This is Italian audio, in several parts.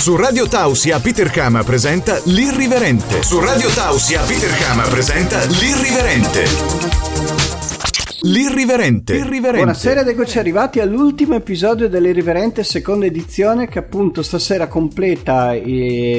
Su Radio Tausia Peter Kama presenta L'Irriverente. Su Radio Tausia Peter Kama presenta L'Irriverente. L'Irriverente. L'Irriverente. Buonasera ed eccoci arrivati all'ultimo episodio dell'Irriverente seconda edizione che appunto stasera completa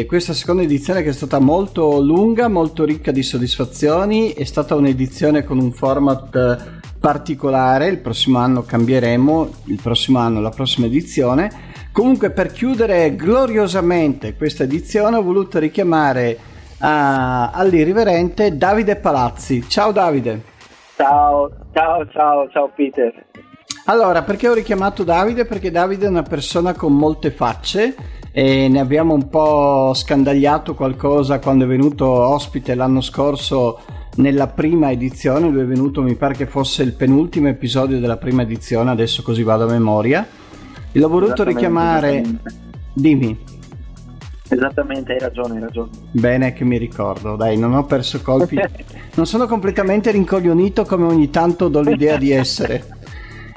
questa seconda edizione che è stata molto lunga, molto ricca di soddisfazioni, è stata un'edizione con un format eh, particolare, il prossimo anno cambieremo, il prossimo anno la prossima edizione. Comunque per chiudere gloriosamente questa edizione ho voluto richiamare uh, all'irriverente Davide Palazzi. Ciao Davide. Ciao, ciao, ciao, ciao Peter. Allora, perché ho richiamato Davide? Perché Davide è una persona con molte facce e ne abbiamo un po' scandagliato qualcosa quando è venuto ospite l'anno scorso nella prima edizione, lui è venuto mi pare che fosse il penultimo episodio della prima edizione, adesso così vado a memoria. L'ho voluto richiamare... Dimmi. Esattamente, hai ragione, hai ragione. Bene che mi ricordo, dai, non ho perso colpi. non sono completamente rincoglionito come ogni tanto do l'idea di essere.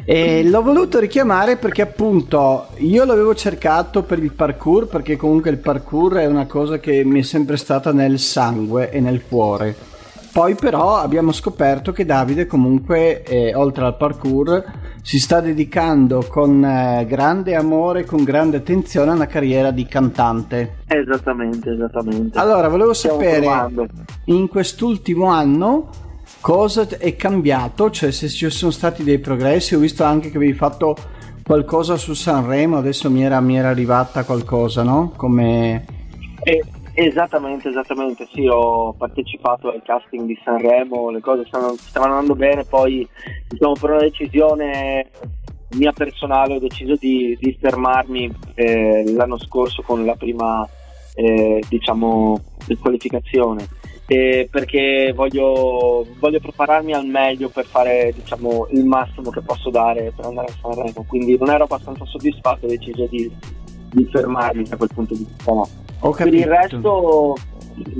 E l'ho voluto richiamare perché appunto io l'avevo cercato per il parkour perché comunque il parkour è una cosa che mi è sempre stata nel sangue e nel cuore poi però abbiamo scoperto che Davide comunque, eh, oltre al parkour, si sta dedicando con eh, grande amore, con grande attenzione a una carriera di cantante. Esattamente, esattamente. Allora, volevo Stiamo sapere, provando. in quest'ultimo anno cosa è cambiato, cioè se ci sono stati dei progressi, ho visto anche che avevi fatto qualcosa su Sanremo, adesso mi era, mi era arrivata qualcosa, no? Come... Eh Esattamente, esattamente, sì, ho partecipato al casting di Sanremo, le cose stavano, stavano andando bene, poi diciamo, per una decisione mia personale ho deciso di, di fermarmi eh, l'anno scorso con la prima eh, diciamo, qualificazione eh, perché voglio, voglio, prepararmi al meglio per fare diciamo, il massimo che posso dare per andare a Sanremo quindi non ero abbastanza soddisfatto ho deciso di, di fermarmi da quel punto di vista no. Per il, resto,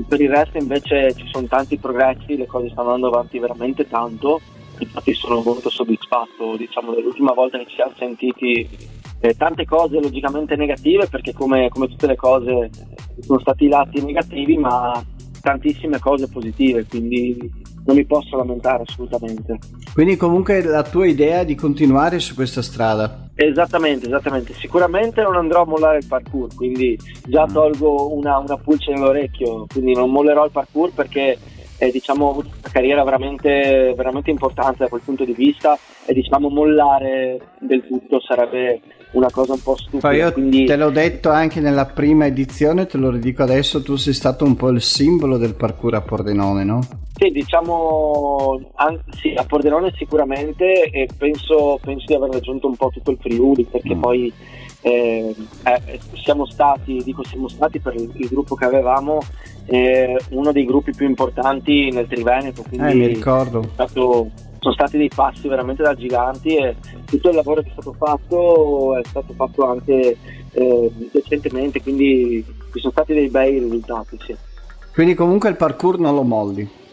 per il resto invece ci sono tanti progressi, le cose stanno andando avanti veramente tanto, infatti sono molto soddisfatto, diciamo dell'ultima volta che ci siamo sentiti eh, tante cose logicamente negative perché come, come tutte le cose sono stati lati negativi ma tantissime cose positive, quindi non mi posso lamentare assolutamente. Quindi comunque la tua idea è di continuare su questa strada? Esattamente, esattamente. Sicuramente non andrò a mollare il parkour, quindi già mm. tolgo una, una pulce nell'orecchio, quindi non mollerò il parkour perché eh, diciamo, ho avuto una carriera veramente, veramente importante da quel punto di vista e diciamo mollare del tutto sarebbe una cosa un po' stupida. Poi io quindi... te l'ho detto anche nella prima edizione, te lo ridico adesso, tu sei stato un po' il simbolo del parkour a Pordenone, no? Sì, diciamo sì, a Pordenone sicuramente e penso, penso, di aver raggiunto un po' tutto il Friuli perché mm. poi eh, eh, siamo stati, dico siamo stati per il, il gruppo che avevamo eh, uno dei gruppi più importanti nel Triveneto, quindi eh, mi ricordo. È stato sono stati dei passi veramente da giganti e tutto il lavoro che è stato fatto è stato fatto anche eh, recentemente, quindi ci sono stati dei bei risultati. Sì. Quindi comunque il parkour non lo molli?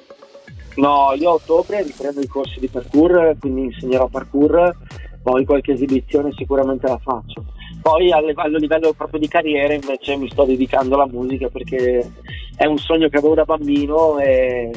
No, io a ottobre riprendo i corsi di parkour, quindi insegnerò parkour, poi qualche esibizione sicuramente la faccio. Poi a livello, proprio di carriera invece mi sto dedicando alla musica perché è un sogno che avevo da bambino e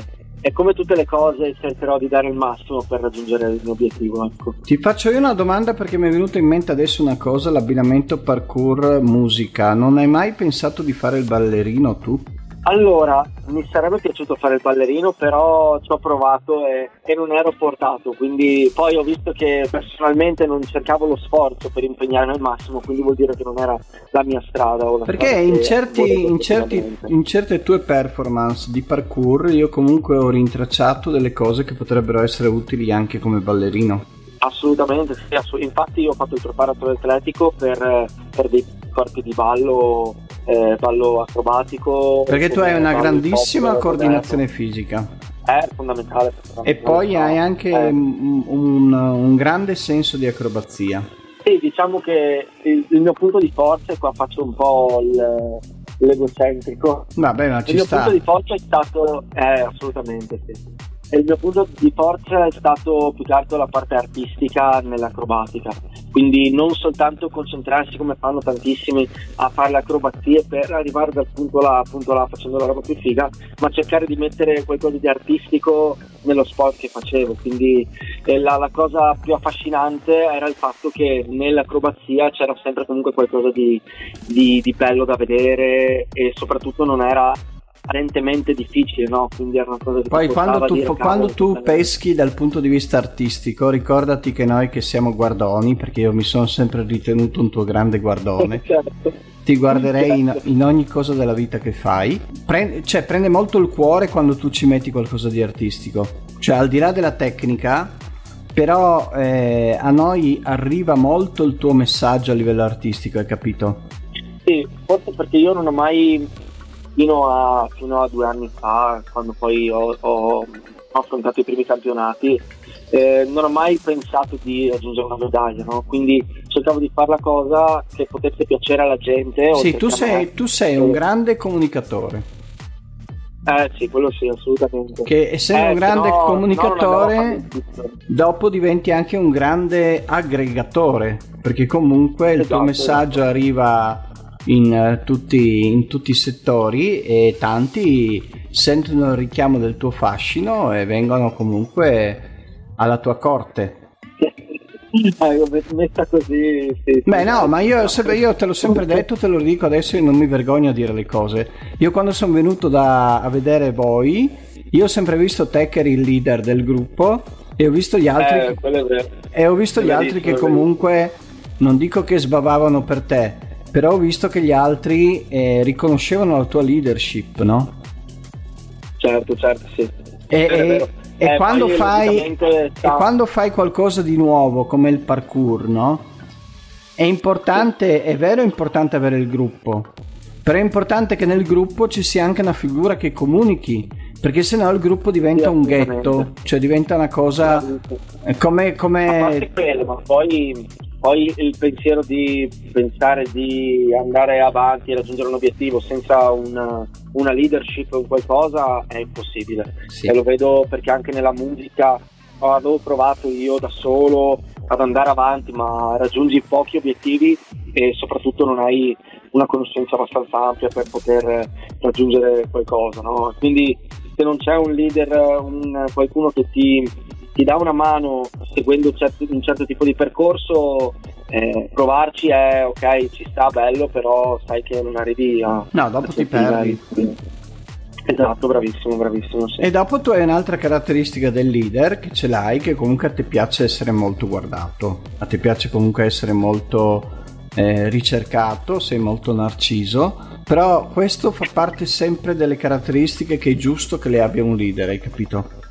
e come tutte le cose cercherò di dare il massimo per raggiungere il mio obiettivo. Ecco. Ti faccio io una domanda perché mi è venuta in mente adesso una cosa, l'abbinamento parkour musica. Non hai mai pensato di fare il ballerino tu? Allora, mi sarebbe piaciuto fare il ballerino, però ci ho provato e, e, non ero portato, quindi poi ho visto che personalmente non cercavo lo sforzo per impegnarmi al massimo, quindi vuol dire che non era la mia strada. La Perché in, certi, in, certi, in certe tue performance di parkour io comunque ho rintracciato delle cose che potrebbero essere utili anche come ballerino. Assolutamente, sì, assolut- infatti io ho fatto il preparatore atletico per, per dei corpi di ballo eh, ballo acrobatico. Perché tu hai una grandissima pop, coordinazione moderno. fisica. È fondamentale. E poi hai anche eh. un, un, un, grande senso di acrobazia. Sì, diciamo che il, il, mio punto di forza, e qua faccio un po' il, l'egocentrico. Vabbè, ma ci il mio sta. punto di forza è stato, eh, assolutamente sì. Il mio punto di forza è stato più che altro la parte artistica nell'acrobatica. Quindi non soltanto concentrarsi come fanno tantissimi a fare le acrobazie per arrivare dal punto là, punto là facendo la roba più figa, ma cercare di mettere qualcosa di artistico nello sport che facevo, quindi eh, la, la, cosa più affascinante era il fatto che nell'acrobazia c'era sempre comunque qualcosa di, di, di bello da vedere e soprattutto non era apparentemente difficile, no? Quindi era una cosa che Poi quando tu, dire, quando tu peschi dal punto di vista artistico, ricordati che noi che siamo guardoni, perché io mi sono sempre ritenuto un tuo grande guardone. certo. Ti guarderei in, in, ogni cosa della vita che fai. Prende, cioè, prende molto il cuore quando tu ci metti qualcosa di artistico. Cioè, al di là della tecnica, però eh, a noi arriva molto il tuo messaggio a livello artistico, hai capito? Sì, forse perché io non ho mai fino a, fino a due anni fa, quando poi ho, ho affrontato i primi campionati, eh, non ho mai pensato di raggiungere una medaglia, no? quindi cercavo di fare la cosa che potesse piacere alla gente. Sì, tu sei, tu sei, un grande comunicatore. Eh sì, quello sì, assolutamente. Che essendo eh, un grande no, comunicatore, dopo diventi anche un grande aggregatore, perché comunque il esatto, tuo messaggio esatto. arriva in, uh, tutti, in tutti i settori e tanti sentono il richiamo del tuo fascino e vengono comunque alla tua corte. messa così. Sì, Beh, no, ma io, io, te l'ho sempre detto, te lo dico adesso e non mi vergogno a dire le cose. Io quando sono venuto da, a vedere voi, io ho sempre visto Tecker il leader del gruppo e ho visto gli altri, eh, che, e ho visto gli altri che comunque non dico che sbavavano per te, però ho visto che gli altri eh, riconoscevano la tua leadership, no? Certo, certo, sì. E, e, e, eh, quando fai, e quando fai qualcosa di nuovo come il parkour, no? È importante, sì. è vero, è importante avere il gruppo, però è importante che nel gruppo ci sia anche una figura che comunichi, perché sennò il gruppo diventa sì, un ghetto, cioè diventa una cosa come... come... Quello, ma poi poi il pensiero di pensare di andare avanti e raggiungere un obiettivo senza una, una leadership o qualcosa è impossibile. Sì. E lo vedo perché anche nella musica avevo provato io da solo ad andare avanti, ma raggiungi pochi obiettivi e soprattutto non hai una conoscenza abbastanza ampia per poter raggiungere qualcosa. No? Quindi se non c'è un leader, un, qualcuno che ti ti dà una mano seguendo un certo, un certo tipo di percorso, eh, provarci è ok, ci sta bello, però sai che non arrivi a... No, dopo ti perdi. Esatto, bravissimo, bravissimo. Sì. E dopo tu hai un'altra caratteristica del leader che ce l'hai, che comunque a te piace essere molto guardato, a te piace comunque essere molto eh, ricercato, sei molto narciso, però questo fa parte sempre delle caratteristiche che è giusto che le abbia un leader, hai capito?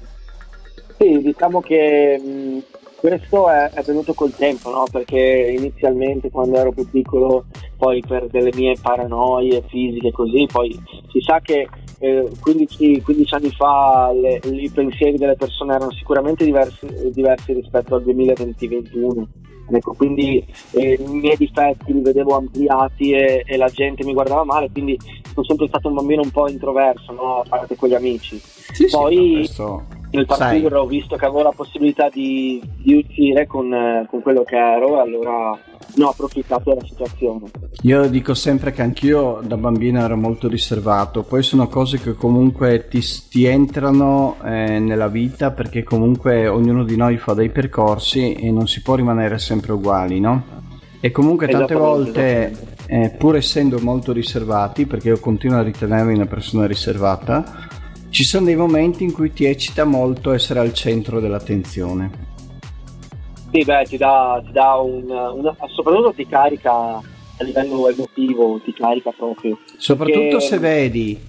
Sì, diciamo che mh, questo è, è, venuto col tempo, no? perché inizialmente quando ero più piccolo, poi per delle mie paranoie fisiche così, poi si sa che eh, 15, 15, anni fa le, i pensieri delle persone erano sicuramente diversi, diversi rispetto al 2020-2021. Ecco, quindi eh, i miei difetti li vedevo ampliati e, e, la gente mi guardava male, quindi sono sempre stato un bambino un po' introverso, no? a parte con gli amici. Sì, Poi sì, questo nel parkour ho visto che avevo la possibilità di, di uscire con, eh, con, quello che ero e allora ne ho approfittato della situazione. Io dico sempre che anch'io da bambino ero molto riservato, poi sono cose che comunque ti, ti entrano eh, nella vita perché comunque ognuno di noi fa dei percorsi e non si può rimanere sempre uguali, no? E comunque tante volte, eh, pur essendo molto riservati, perché io continuo a ritenermi una persona riservata, ci sono dei momenti in cui ti eccita molto essere al centro dell'attenzione. Sì, beh, ti dà, ti dà un, un, soprattutto ti carica a livello emotivo, ti carica proprio. Soprattutto Perché... se vedi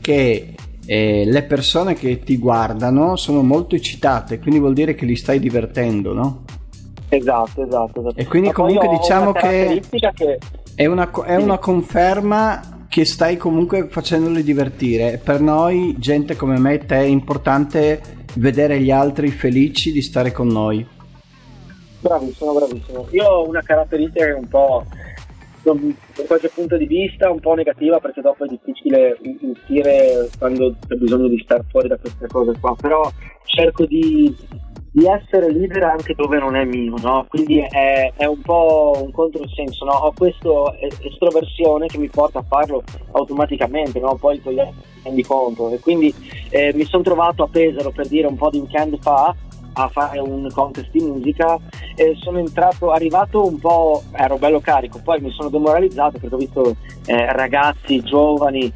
che eh, le persone che ti guardano sono molto eccitate, quindi vuol dire che li stai divertendo, no? Esatto, esatto. esatto. E quindi Ma comunque diciamo che, che, È, una, è una conferma che stai comunque facendoli divertire. Per noi, gente come me e te, è importante vedere gli altri felici di stare con noi. Bravissimo, bravissimo. Io ho una caratteristica un po' da qualche punto di vista un po' negativa perché dopo è difficile uscire quando c'è bisogno di stare fuori da queste cose qua, però cerco di, di essere libera anche dove non è mio, no? Quindi è, è, un po' un controsenso, no? Ho questa estroversione che mi porta a farlo automaticamente, no? Poi gli rendi conto e quindi eh, mi sono trovato a Pesaro per dire un po' di weekend fa a fare un contest di musica e sono entrato, arrivato un po', ero bello carico, poi mi sono demoralizzato perché ho visto eh, ragazzi giovani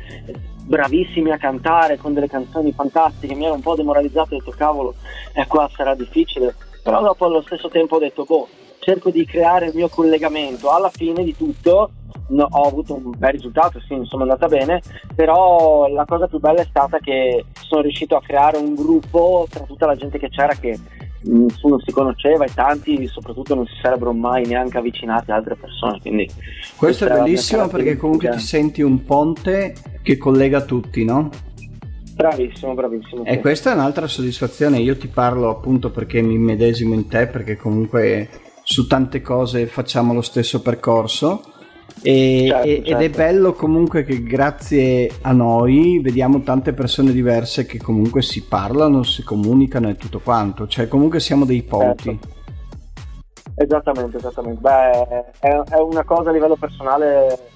bravissimi a cantare con delle canzoni fantastiche, mi ero un po' demoralizzato e ho detto cavolo, eh, qua sarà difficile, però dopo allo stesso tempo ho detto boh, cerco di creare il mio collegamento, alla fine di tutto no, ho avuto un bel risultato, sì, insomma è andata bene, però la cosa più bella è stata che sono riuscito a creare un gruppo tra tutta la gente che c'era che nessuno si conosceva e tanti soprattutto non si sarebbero mai neanche avvicinati a altre persone. Quindi questo è bellissimo perché comunque ti senti un ponte che collega tutti, no? Bravissimo, bravissimo. E sì. questa è un'altra soddisfazione. Io ti parlo appunto perché mi medesimo in te, perché comunque su tante cose facciamo lo stesso percorso e, certo, ed certo. è bello comunque che grazie a noi vediamo tante persone diverse che comunque si parlano, si comunicano e tutto quanto, cioè comunque siamo dei ponti. Certo. Esattamente, esattamente. Beh, è, è una cosa a livello personale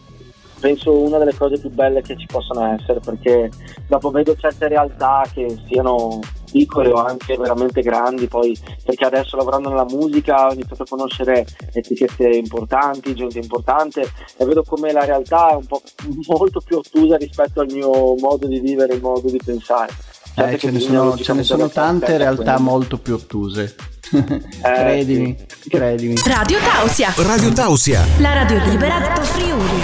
penso una delle cose più belle che ci possono essere perché dopo vedo certe realtà che siano piccole o anche veramente grandi poi perché adesso lavorando nella musica ho iniziato a conoscere etichette importanti, gente importante e vedo come la realtà è un po' molto più ottusa rispetto al mio modo di vivere, il modo di pensare. Eh, ce, ne sono, ce ne sono tante realtà quindi. molto più ottuse. eh, credimi, credimi. Radio Tausia. Radio Tausia. La radio libera d'Alto Friuli.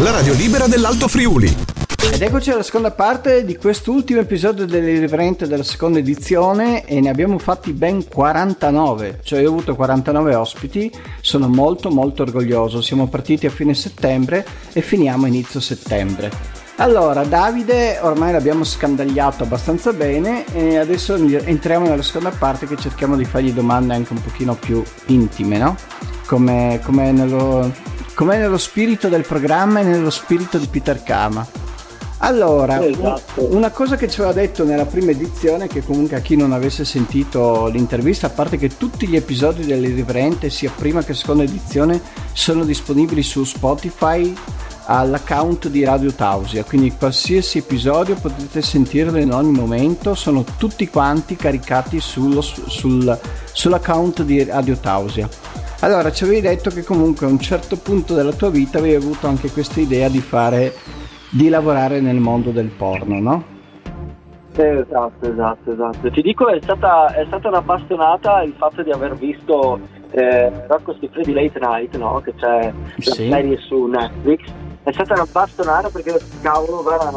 La radio libera dell'Alto Friuli. Ed eccoci alla seconda parte di quest'ultimo episodio dell'irriverente della seconda edizione e ne abbiamo fatti ben 49, cioè ho avuto 49 ospiti, sono molto molto orgoglioso, siamo partiti a fine settembre e finiamo a inizio settembre. Allora, Davide ormai l'abbiamo scandagliato abbastanza bene e adesso entriamo nella seconda parte che cerchiamo di fargli domande anche un pochino più intime, no? Come, come, nello, come nello spirito del programma e nello spirito di Peter Kama. Allora, esatto. una cosa che ci aveva detto nella prima edizione, che comunque a chi non avesse sentito l'intervista, a parte che tutti gli episodi dell'Irriverente, sia prima che seconda edizione, sono disponibili su Spotify, all'account di Radio Tausia, quindi qualsiasi episodio potete sentirlo in ogni momento, sono tutti quanti caricati sullo, sul, sull'account di Radio Tausia. Allora, ci avevi detto che comunque a un certo punto della tua vita avevi avuto anche questa idea di fare, di lavorare nel mondo del porno, no? Esatto, esatto, esatto. Ti dico, è stata, è stata un'appassionata il fatto di aver visto eh, Rocco Freddy Late Night, no? Che c'è sì. la serie su Netflix è stata una bastonata perché cavolo guarda,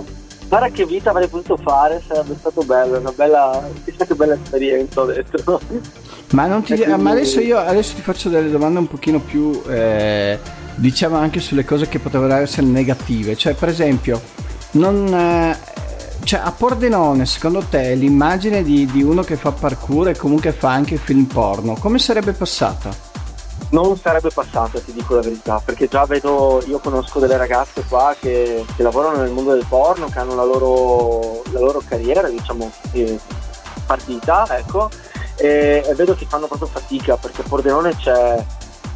guarda che vita avrei potuto fare sarebbe stato bello una bella chissà che bella esperienza ho detto ma, ti, quindi... ma adesso io adesso ti faccio delle domande un pochino più eh, diciamo anche sulle cose che potrebbero essere negative cioè per esempio non eh, cioè a Pordenone secondo te l'immagine di, di uno che fa parkour e comunque fa anche film porno come sarebbe passata? Non sarebbe passata, ti dico la verità, perché già vedo, io conosco delle ragazze qua che, che lavorano nel mondo del porno, che hanno la loro, la loro carriera, diciamo, eh, partita, ecco, e, e, vedo che fanno proprio fatica, perché a Pordenone c'è,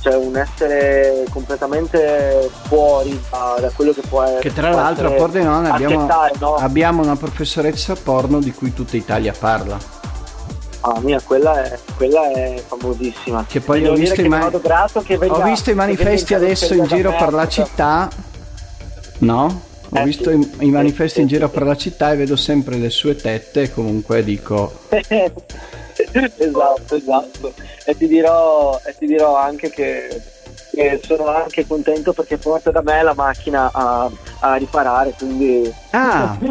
c'è un essere completamente fuori da, da quello che può essere. Che tra l'altro a Pordenone abbiamo, no? abbiamo una professoressa porno di cui tutta Italia parla. Ah, mia, quella è, quella è famosissima. Che poi ho visto, i, man- venga, ho visto, i, manifesti adesso in giro per la città. No? Ho eh, visto sì. i, i, manifesti sì, in giro sì. per la città e vedo sempre le sue tette e comunque dico... esatto, esatto. E ti dirò, e ti dirò anche che, che, sono anche contento perché porta da me la macchina a, a riparare, quindi... Ah!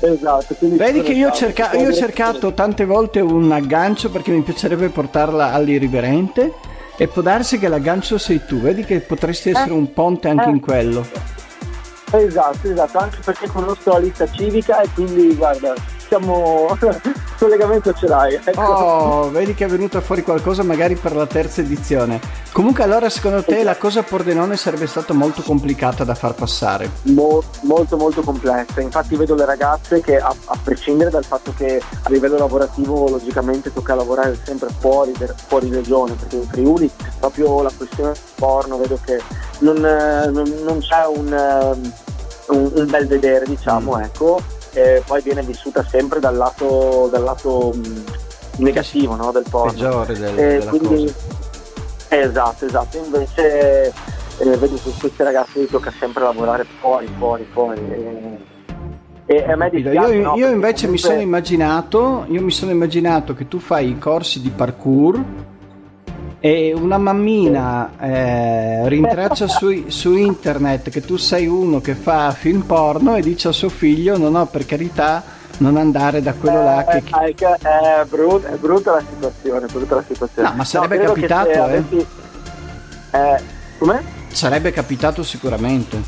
Esatto. Vedi che io, ho cerca- io ho cercato tante volte un aggancio perché mi piacerebbe portarla all'irriverente e può darsi che l'aggancio sei tu, vedi che potresti essere eh, un ponte anche eh. in quello. Esatto, esatto, anche perché conosco la lista civica e quindi guarda, siamo, collegamento ce l'hai. Ecco. Oh, vedi che è venuta fuori qualcosa magari per la terza edizione. Comunque allora secondo te la cosa Pordenone sarebbe stata molto complicata da far passare? Mo- molto molto complessa, infatti vedo le ragazze che a-, a, prescindere dal fatto che a livello lavorativo logicamente tocca lavorare sempre fuori, fuori regione, perché in Friuli proprio la questione del porno vedo che non, non, non c'è un, un, un, bel vedere diciamo, mm. ecco, e poi viene vissuta sempre dal lato, dal lato mh, negativo no, del porno. Peggiore del, della quindi, Esatto, esatto, invece eh, vedo che questi ragazzi tocca sempre lavorare fuori, fuori, fuori. E, e a me dispiace, io, no, io invece comunque... mi sono immaginato, io mi sono immaginato che tu fai i corsi di parkour e una mammina eh, rintraccia su, su, internet che tu sei uno che fa film porno e dice a suo figlio no no per carità non andare da quello eh, là che... Eh, è, brutta, è brutta la situazione, brutta la situazione. No, ma sarebbe no, capitato, eh. Avessi... eh. Come? Sarebbe capitato sicuramente.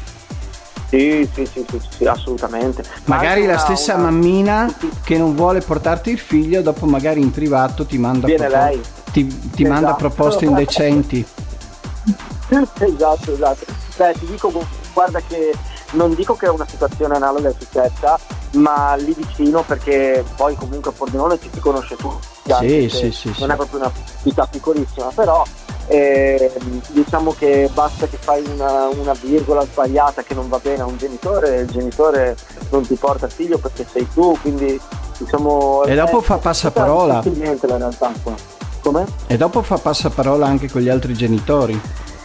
Sì, sì, sì, sì, sì assolutamente. Magari la stessa una... mammina che non vuole portarti il figlio, dopo magari in privato ti manda, Viene lei. Ti, ti esatto. manda proposte indecenti. esatto, esatto. Beh, ti dico, guarda che non dico che è una situazione analoga è successa, ma lì vicino perché poi comunque a Pordenone ci si conosce tutti. Sì, sì, sì, non è proprio una città piccolissima, però eh, diciamo che basta che fai una, una, virgola sbagliata che non va bene a un genitore, il genitore non ti porta figlio perché sei tu, quindi diciamo... E dopo fa passaparola. Niente la realtà qua. Come? E dopo fa passaparola anche con gli altri genitori.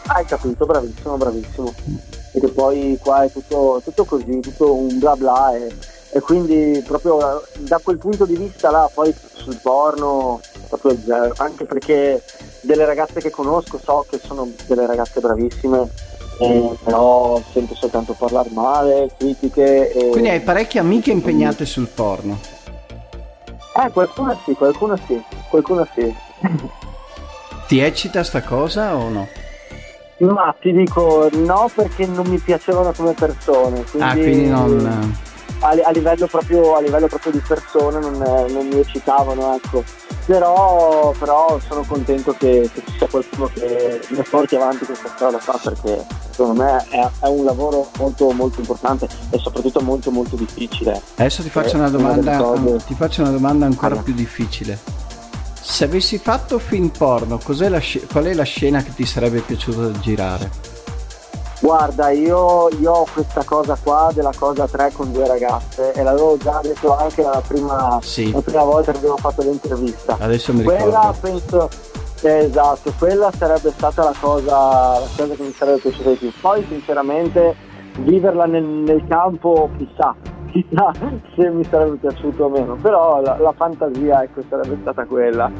Hai capito, bravissimo, bravissimo. Perché poi qua è tutto, tutto così, tutto un bla bla e e quindi proprio da quel punto di vista là poi sul porno proprio zero, anche perché delle ragazze che conosco so che sono delle ragazze bravissime eh, però sento soltanto parlare male, critiche e... quindi hai parecchie amiche impegnate sul porno eh qualcuna sì, qualcuna sì qualcuna sì ti eccita sta cosa o no? Ma ti dico no perché non mi piacevano come persone. Quindi... Ah, quindi non a, a, livello, proprio, a livello proprio di persone non, non mi eccitavano, ecco. Però, però, sono contento che, che, ci sia qualcuno che mi porti avanti questa strada qua perché secondo me è, è, un lavoro molto molto importante e soprattutto molto molto difficile. Adesso ti faccio, una domanda, ti faccio una domanda ancora allora. più difficile. Se avessi fatto film porno, la, qual è la scena che ti sarebbe piaciuto girare? Guarda, io, io, ho questa cosa qua della cosa 3 con due ragazze e l'avevo già detto anche la prima, sì. la prima volta che abbiamo fatto l'intervista. Adesso mi quella ricordo. penso eh, esatto, quella sarebbe stata la cosa, la cosa che mi sarebbe piaciuta di più. Poi sinceramente viverla nel, nel campo chissà, chissà se mi sarebbe piaciuto o meno, però la, la fantasia ecco sarebbe stata quella.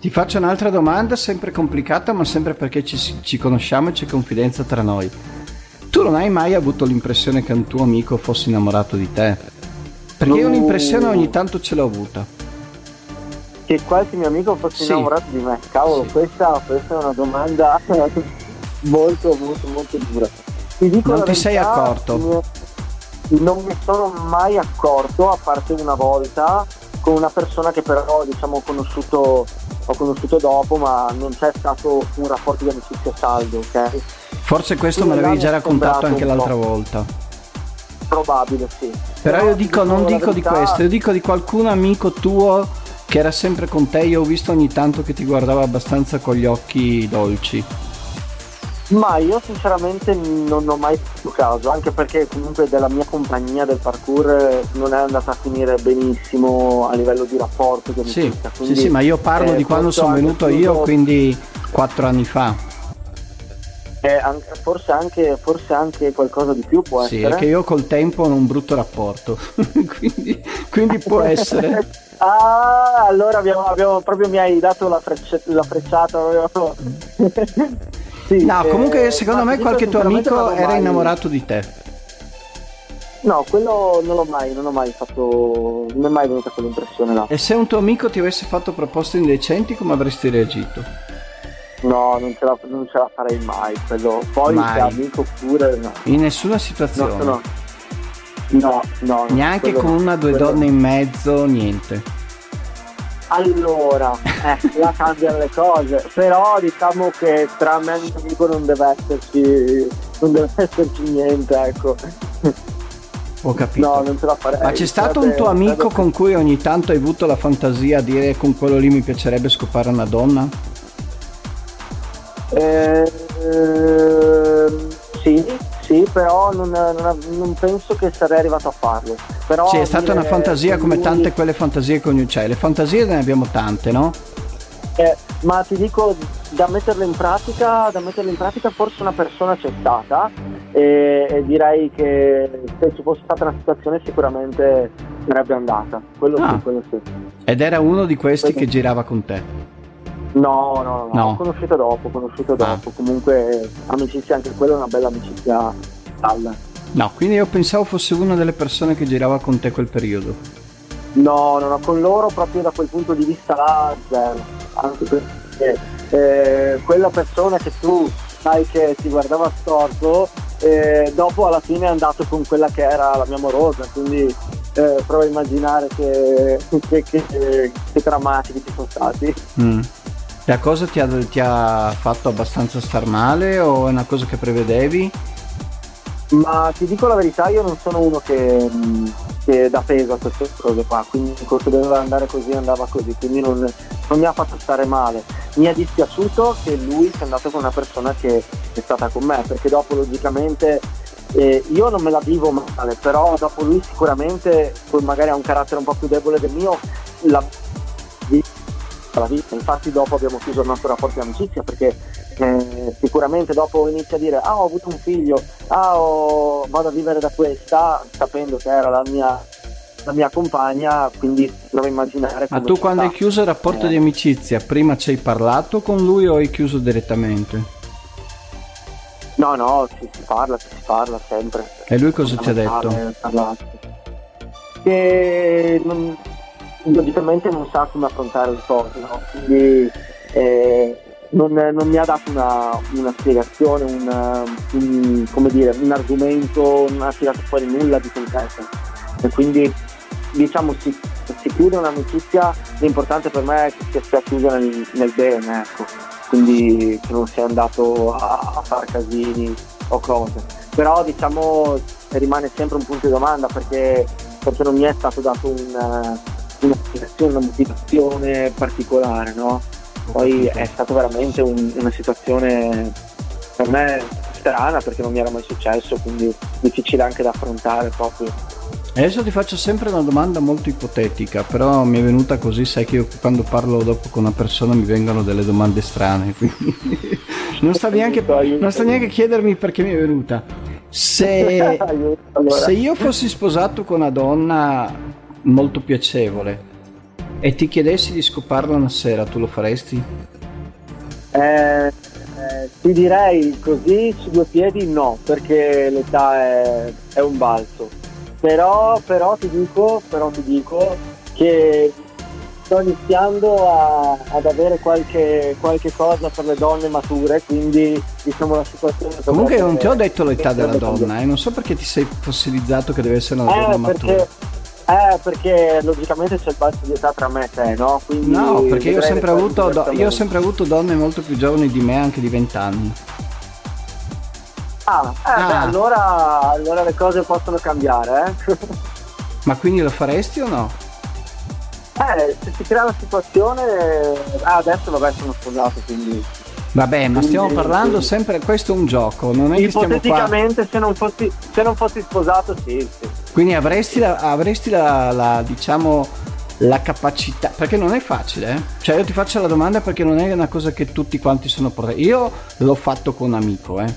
Ti faccio un'altra domanda, sempre complicata, ma sempre perché ci, ci conosciamo e c'è confidenza tra noi. Tu non hai mai avuto l'impressione che un tuo amico fosse innamorato di te? Perché io un'impressione ogni tanto ce l'ho avuta. Che qualche mio amico fosse sì. innamorato di me? Cavolo, sì. questa, questa, è una domanda molto, molto, molto dura. Ti non ti sei accorto? Non mi sono mai accorto, a parte una volta, con una persona che però diciamo ho conosciuto, ho conosciuto dopo, ma non c'è stato un rapporto di amicizia saldo, ok? Forse questo Quindi me l'avevi già raccontato anche l'altra volta. Probabile, sì. Però, Però io dico, non dico verità... di questo, io dico di qualcun amico tuo che era sempre con te, io ho visto ogni tanto che ti guardava abbastanza con gli occhi dolci. Ma io sinceramente non ho mai fatto caso, anche perché comunque della mia compagnia del parkour non è andata a finire benissimo a livello di rapporto. Di sì, quindi, sì, sì, ma io parlo eh, di quando sono venuto io, quindi quattro anni fa. Eh, forse, anche, forse, anche, qualcosa di più può sì, essere. Sì, perché io col tempo ho un brutto rapporto, quindi, quindi, può essere. ah, allora abbiamo, abbiamo, proprio mi hai dato la, freccia, la frecciata. Sì, no, eh, comunque secondo me qualche tuo amico era mai... innamorato di te. No, quello non l'ho mai, non ho mai fatto, non è mai venuta quell'impressione là. E se un tuo amico ti avesse fatto proposte indecenti, come avresti reagito? No, non ce la, non ce la farei mai. Quello. Poi mai. amico pure. No. In nessuna situazione. No, no. No, no, Neanche con una o due quello... donne in mezzo, niente. Allora, eh, la cambiano le cose, però diciamo che tra me e il mio amico non deve esserci, non deve esserci niente, ecco. Ho capito. No, non ce la farei. Ma c'è stato un Sarebbe- tuo amico sarebbe- con cui ogni tanto hai avuto la fantasia di dire con quello lì mi piacerebbe scopare una donna? Eh, ehm, sì, sì, però non, non- non penso che sarei arrivato a farlo. Però Sì, è stata una fantasia con come lui- tante quelle fantasie che ognuno c'è. Le fantasie ne abbiamo tante, no? Eh, ma ti dico, da metterle in pratica, da metterle in pratica forse una persona c'è stata e, e direi che se ci fosse stata una situazione sicuramente sarebbe andata. Quello Ah. sì, quello sì. Ed era uno di questi che girava con te. No, no, no, No. ho conosciuto dopo, ho conosciuto Ah. dopo. Comunque amicizia anche quella è una bella amicizia salda. No, quindi io pensavo fosse una delle persone che girava con te quel periodo. No, no, no, con loro proprio da quel punto di vista là, zero. Anche perché eh, quella persona che tu sai che ti guardava storto, eh, dopo alla fine è andato con quella che era la mia amorosa, quindi eh, provo a immaginare che, che, che, che drammatici ci sono stati. Mm. La cosa ti ha, ti ha fatto abbastanza star male o è una cosa che prevedevi? Ma ti dico la verità, io non sono uno che, che dà peso a queste cose qua, quindi se doveva andare così andava così, quindi non, non mi ha fatto stare male. Mi è dispiaciuto che lui sia andato con una persona che è stata con me, perché dopo logicamente eh, io non me la vivo male, però dopo lui sicuramente, poi magari ha un carattere un po' più debole del mio, la la vita. Infatti dopo abbiamo chiuso il nostro rapporto di amicizia perché eh, sicuramente dopo inizia a dire ah ho avuto un figlio, ah ho- vado a vivere da questa, sapendo che era la mia, la mia compagna, quindi a immaginare Ma tu ci quando sta. hai chiuso il rapporto Eh. di amicizia, prima ci hai parlato con lui o hai chiuso direttamente? No, no, si, si parla, si parla sempre. E lui cosa ti ha detto? Parlare. Che non, logicamente non sa come affrontare le cose, no? quindi eh, non, non mi ha dato una, una spiegazione, una- un, dire, un argomento, non ha tirato fuori nulla di concreto. E quindi diciamo si, si chiude un'amicizia, l'importante per me è che sia- chiusa nel, nel bene, ecco. quindi che non sia andato a, a fare casini o cose. Però diciamo rimane sempre un punto di domanda perché, perché non mi è stato dato un, una spiegazione, una motivazione particolare, no? Poi è stata veramente un- una situazione per me strana perché non mi era mai successo, quindi difficile anche da affrontare proprio. Adesso ti faccio sempre una domanda molto ipotetica, però mi è venuta così, sai che io quando parlo dopo con una persona mi vengono delle domande strane, quindi non sta neanche, non sta neanche a chiedermi perché mi è venuta. Se, se io fossi sposato con una donna molto piacevole e ti chiedessi di scoparla una sera, tu lo faresti? Eh, eh, ti direi così su due piedi no, perché l'età è, è un balzo. Però, però ti dico, però ti dico che sto iniziando a- ad avere qualche, qualche cosa per le donne mature, quindi diciamo la situazione Comunque non ti ho detto l'età della donna, eh? non so perché ti sei fossilizzato che deve essere una donna Eh, matura. perché, eh, perché logicamente c'è il balzo di età tra me e te, no? Quindi No, perché io ho, sempre avuto, do- io ho sempre avuto donne molto più giovani di me, anche di 20 anni. Ah, eh, beh, Ah. allora, allora le cose possono cambiare, eh? Ma quindi lo faresti o no? Eh, se si crea una situazione, ah, adesso vabbè sono sposato, quindi Vabbè, ma stiamo parlando sempre, questo è un gioco, non è ipoteticamente se non fossi, se non fossi sposato sì, sì. Quindi avresti la, avresti la, la, diciamo, la capacità, perché non è facile, eh? Cioè io ti faccio la domanda perché non è una cosa che tutti quanti sono portati. Io l'ho fatto con un amico, eh?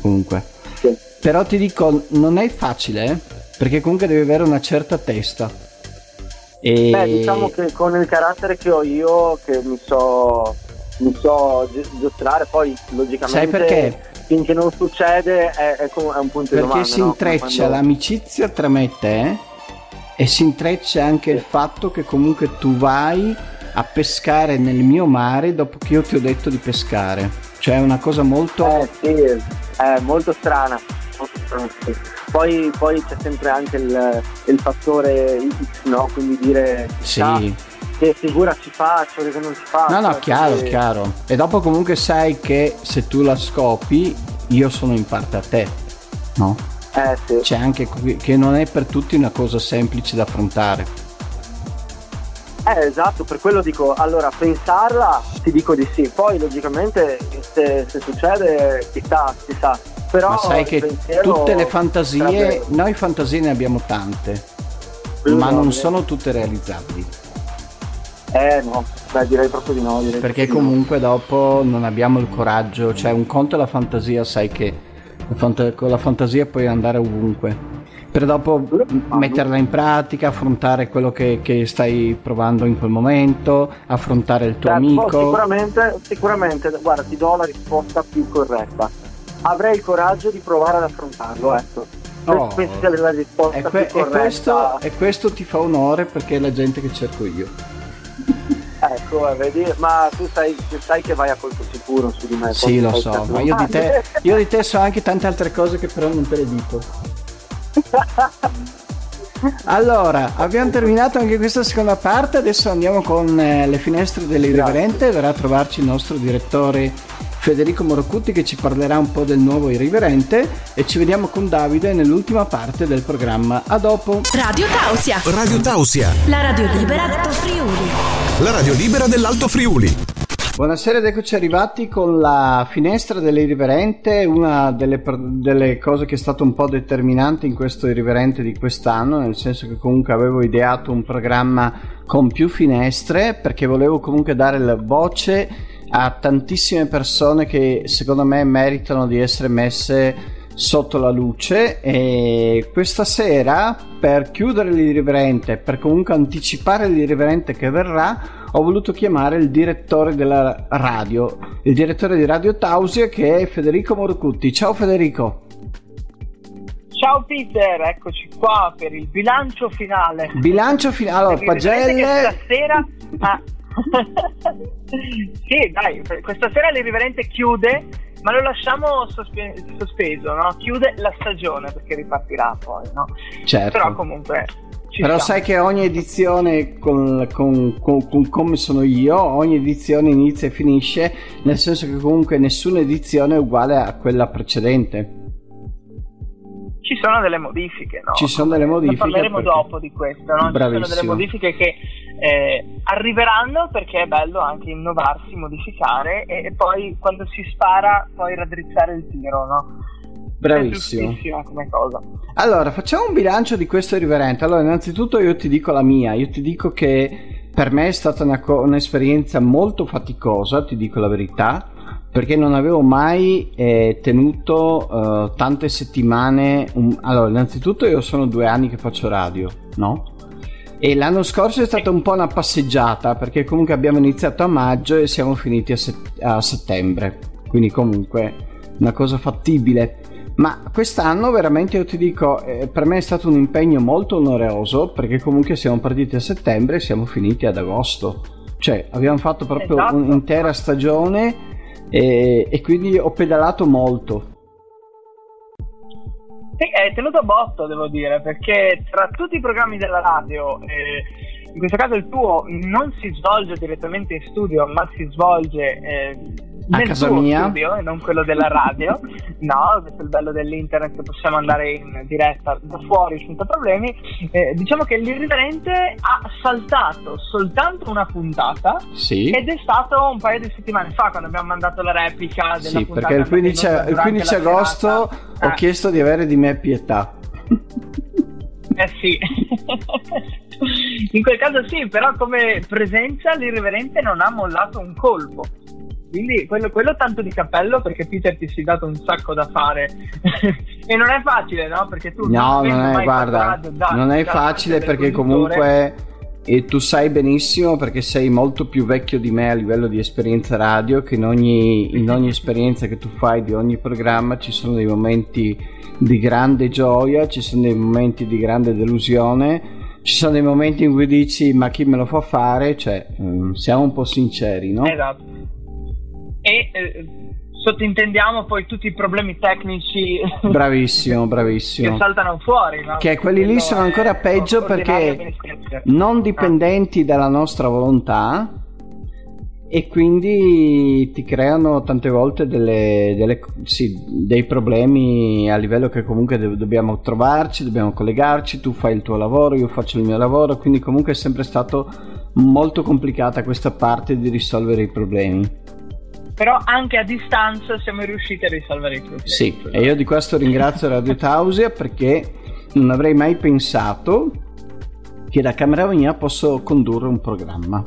Comunque. sì. Però ti dico, non è facile, eh? Perché comunque devi avere una certa testa. E... Beh, diciamo che con il carattere che ho io, che mi so, mi so gi- giostrare, poi logicamente Sai perché? finché non succede è, è è un punto di Perché domanda. si no? intreccia Quando- l'amicizia tra me e te e si intreccia anche il fatto che comunque tu vai a pescare nel mio mare dopo che io ti ho detto di pescare. Cioè è una cosa molto... Eh sì, è molto strana. Poi, poi c'è sempre anche il, il fattore X, no? Quindi dire Sì. ah, che figura ci faccio, che non ci faccio. No, no, eh, chiaro, quindi- chiaro. E dopo comunque sai che se tu la scopi, io sono in parte a te, no? Eh sì. C'è anche qui- che non è per tutti una cosa semplice da affrontare. Eh, esatto, per quello dico, allora pensarla ti dico di sì, poi logicamente se, se succede chissà, chissà. Però Ma sai che tutte le fantasie, noi fantasie ne abbiamo tante, ma no, non sono tutte realizzabili. Eh no, beh direi proprio di no. Perché di no. comunque dopo non abbiamo il coraggio, cioè un conto è la fantasia, sai che la con la fantasia puoi andare ovunque. Per dopo metterla in pratica, affrontare quello che, che stai provando in quel momento, affrontare il tuo Certo, amico. Sicuramente, sicuramente, guarda, ti do la risposta più corretta. Avrei il coraggio di provare ad affrontarlo, ecco. Oh. Penso sia la risposta E, que- più e corretta. questo, e questo ti fa onore perché è la gente che cerco io. Ecco, eh, vedi, ma tu sai, sai che vai a colpo sicuro su di me. Sì, lo so, ma io di, te, io di te so anche tante altre cose che però non te le dico. Allora, abbiamo terminato anche questa seconda parte, adesso andiamo con eh, le finestre dell'irriverente, verrà a trovarci il nostro direttore Federico Morocutti che ci parlerà un po' del nuovo irriverente e ci vediamo con Davide nell'ultima parte del programma. A dopo! Radio Tausia, Radio Tausia, la radio libera Friuli. La radio libera dell'Alto Friuli. Buonasera ed eccoci arrivati con la finestra dell'irriverente, una delle, delle cose che è stato un po' determinante in questo irriverente di quest'anno, nel senso che comunque avevo ideato un programma con più finestre perché volevo comunque dare la voce a tantissime persone che secondo me meritano di essere messe sotto la luce e questa sera per chiudere l'irriverente per comunque anticipare l'irriverente che verrà ho voluto chiamare il direttore della radio il direttore di Radio Tausia che è Federico Morcutti ciao Federico Ciao Peter, eccoci qua per il bilancio finale. bilancio finale allora pagelle Stasera... Ah. sì, dai, questa sera l'irriverente chiude, ma lo lasciamo sospe- sospeso, no? Chiude la stagione perché ripartirà poi, no? certo Però comunque... Però sai che ogni edizione, con, con- con- con come sono io, ogni edizione inizia e finisce, nel senso che comunque nessuna edizione è uguale a quella precedente. Ci sono delle modifiche, no? Ci sono delle Ne modifiche parleremo perché- dopo di questo, no? Ci sono delle Bravissimo. modifiche che eh, arriveranno perché è bello anche innovarsi, modificare e, e poi quando si spara poi raddrizzare il tiro, no? Bravissimo. Come cosa. Allora, facciamo un bilancio di questo irriverente. Allora, innanzitutto io ti dico la mia, io ti dico che per me è stata una co- un'esperienza molto faticosa, ti dico la verità, perché non avevo mai eh, tenuto eh, tante settimane. un- Allora, innanzitutto io sono due anni che faccio radio, no? E l'anno scorso è stata un po' una passeggiata perché comunque abbiamo iniziato a maggio e siamo finiti a, set- a settembre, quindi comunque una cosa fattibile. Ma quest'anno veramente io ti dico, eh, per me è stato un impegno molto oneroso perché comunque siamo partiti a settembre e siamo finiti ad agosto. Cioè abbiamo fatto proprio Esatto. un'intera stagione e, e quindi ho pedalato molto. Sì, è tenuto a botto, devo dire, perché tra tutti i programmi della radio, eh, in questo caso il tuo non si svolge direttamente in studio, ma si svolge eh, A nel casa mia? studio e non quello della radio. no, questo è il bello dell'internet, possiamo andare in diretta da fuori senza problemi. Eh, diciamo che l'irriverente ha saltato soltanto una puntata Sì. ed è stato un paio di settimane fa quando abbiamo mandato la replica della Sì, puntata perché il 15, tenuta il durante 15 la agosto serata. ho Eh. chiesto di avere di me pietà. Eh sì, in quel caso sì, però come presenza l'irriverente non ha mollato un colpo. Quindi quello, quello tanto di cappello perché Peter ti si è dato un sacco da fare e non è facile, no? Perché tu No, avendo non è, guarda, da- non è facile perché comunque e tu sai benissimo perché sei molto più vecchio di me a livello di esperienza radio che in ogni, in ogni esperienza che tu fai di ogni programma ci sono dei momenti di grande gioia, ci sono dei momenti di grande delusione, ci sono dei momenti in cui dici ma chi me lo fa fare, cioè mm, siamo un po' sinceri, no? Esatto. E eh, sottintendiamo poi tutti i problemi tecnici bravissimo bravissimo che saltano fuori no? che quelli lì sono ancora peggio perché non dipendenti dalla nostra volontà e quindi ti creano tante volte delle, delle, sì, dei problemi a livello che comunque dobbiamo trovarci, dobbiamo collegarci, tu fai il tuo lavoro, io faccio il mio lavoro, quindi comunque è sempre stato molto complicata questa parte di risolvere i problemi. Però anche a distanza siamo riusciti a risolvere i problemi. Sì, e io di questo ringrazio Radio Tausia perché non avrei mai pensato che da camera mia posso condurre un programma.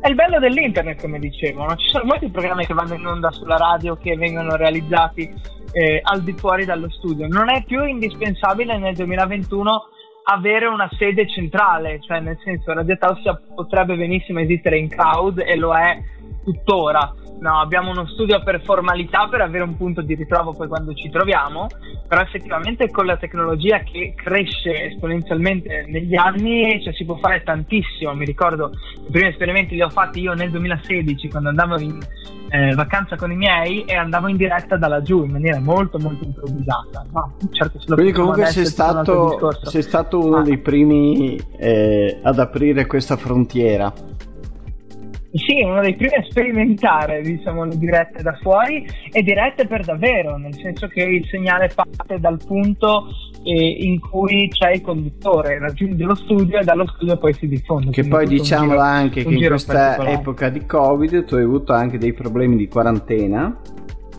È il bello dell'internet, come dicevo, no? ci sono molti programmi che vanno in onda sulla radio che vengono realizzati eh, al di fuori dallo studio. Non è più indispensabile nel 2021 avere una sede centrale, cioè nel senso Radio Tausia potrebbe benissimo esistere in cloud e lo è tuttora. No, abbiamo uno studio per formalità per avere un punto di ritrovo poi quando ci troviamo, però effettivamente con la tecnologia che cresce esponenzialmente negli anni cioè, si può fare tantissimo. Mi ricordo i primi esperimenti li ho fatti io nel 2016 quando andavo in eh, vacanza con i miei e andavo in diretta da laggiù in maniera molto molto improvvisata. No, certo, Quindi comunque sei stato, sei stato, uno ah. dei primi eh, ad aprire questa frontiera. Sì, uno dei primi a sperimentare, diciamo, le dirette da fuori e dirette per davvero, nel senso che il segnale parte dal punto eh, in cui c'è il conduttore, raggiunge lo studio e dallo studio poi si diffonde. Che poi diciamo anche che in questa epoca di Covid tu hai avuto anche dei problemi di quarantena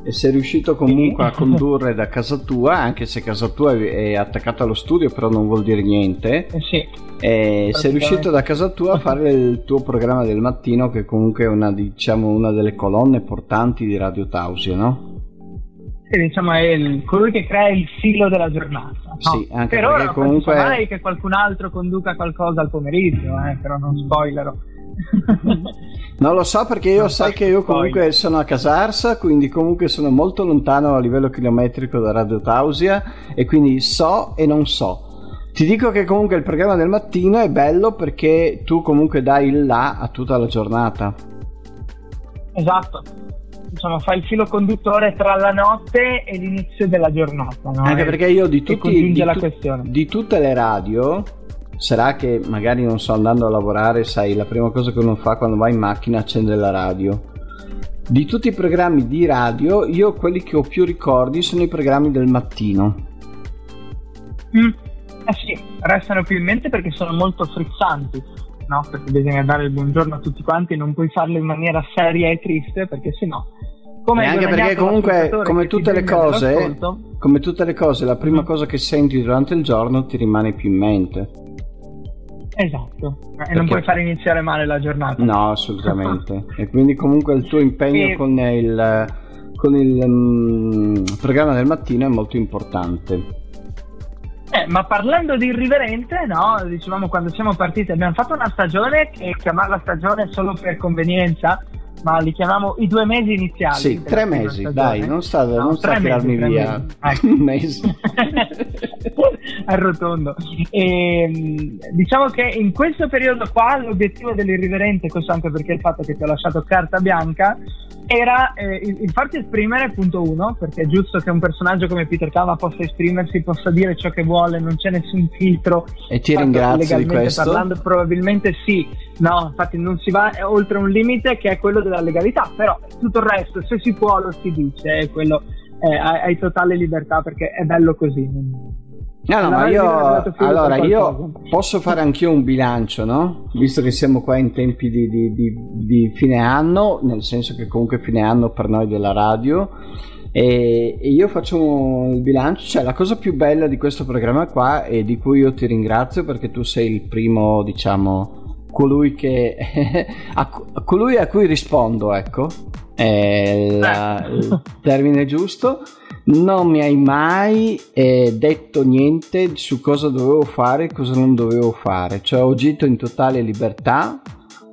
e sei riuscito comunque a condurre da casa tua, anche se casa tua è attaccata allo studio, però non vuol dire niente. Eh sì. E sei riuscito da casa tua a fare il tuo programma del mattino, che comunque è una, diciamo, una delle colonne portanti di Radio Tausia, no? Sì, diciamo è il, colui che crea il filo della giornata. No? Sì, anche per ora comunque... non che qualcun altro conduca qualcosa al pomeriggio, eh, però non spoilerò. non lo so perché io non sai che io comunque sono a Casarsa, quindi comunque sono molto lontano a livello chilometrico da Radio Tausia e quindi so e non so. Ti dico che comunque il programma del mattino è bello perché tu comunque dai il là a tutta la giornata. Esatto. Insomma, fa il filo conduttore tra la notte e l'inizio della giornata. No? Anche perché io di, tutti, di, tu, di tutte le radio sarà che magari non so andando a lavorare, sai, la prima cosa che uno fa quando va in macchina accende la radio. Di tutti i programmi di radio, io quelli che ho più ricordi sono i programmi del mattino. Mm. Eh sì, restano più in mente perché sono molto frizzanti, no? Perché bisogna dare il buongiorno a tutti quanti, non puoi farlo in maniera seria e triste perché sennò come anche perché comunque come tutte le cose come tutte le cose la prima mm. cosa che senti durante il giorno ti rimane più in mente Esatto, Perché... e non puoi far iniziare male la giornata. No, assolutamente. e quindi comunque il tuo impegno e... con il, con il um, programma del mattino è molto importante. Eh, ma parlando di irriverente, no, dicevamo quando siamo partiti abbiamo fatto una stagione che chiamarla stagione solo per convenienza ma li chiamiamo i due mesi iniziali. Sì, tre mesi, dai, non sta, no, non sta a tirarmi via ecco. un mese. Arrotondo. E, ehm, diciamo che in questo periodo qua l'obiettivo dell'irriverente, questo anche perché il fatto che ti ho lasciato carta bianca, era eh, il, farti esprimere, punto uno, perché è giusto che un personaggio come Peter Cava possa esprimersi, possa dire ciò che vuole, non c'è nessun filtro. E ti ringrazio di questo. parlando, probabilmente sì. No, infatti non si va oltre un limite che è quello della legalità, però tutto il resto, se si può, lo si dice, quello eh, hai, hai, totale libertà perché è bello così. No, no, ma io, allora, io posso fare anch'io un bilancio, no? Visto che siamo qua in tempi di, di, di, di fine anno, nel senso che comunque fine anno per noi della radio, e, e, io faccio il bilancio, cioè la cosa più bella di questo programma qua e di cui io ti ringrazio perché tu sei il primo, diciamo, colui che a, colui a cui rispondo, ecco, è la, il termine giusto non mi hai mai eh, detto niente su cosa dovevo fare e cosa non dovevo fare, cioè ho agito in totale libertà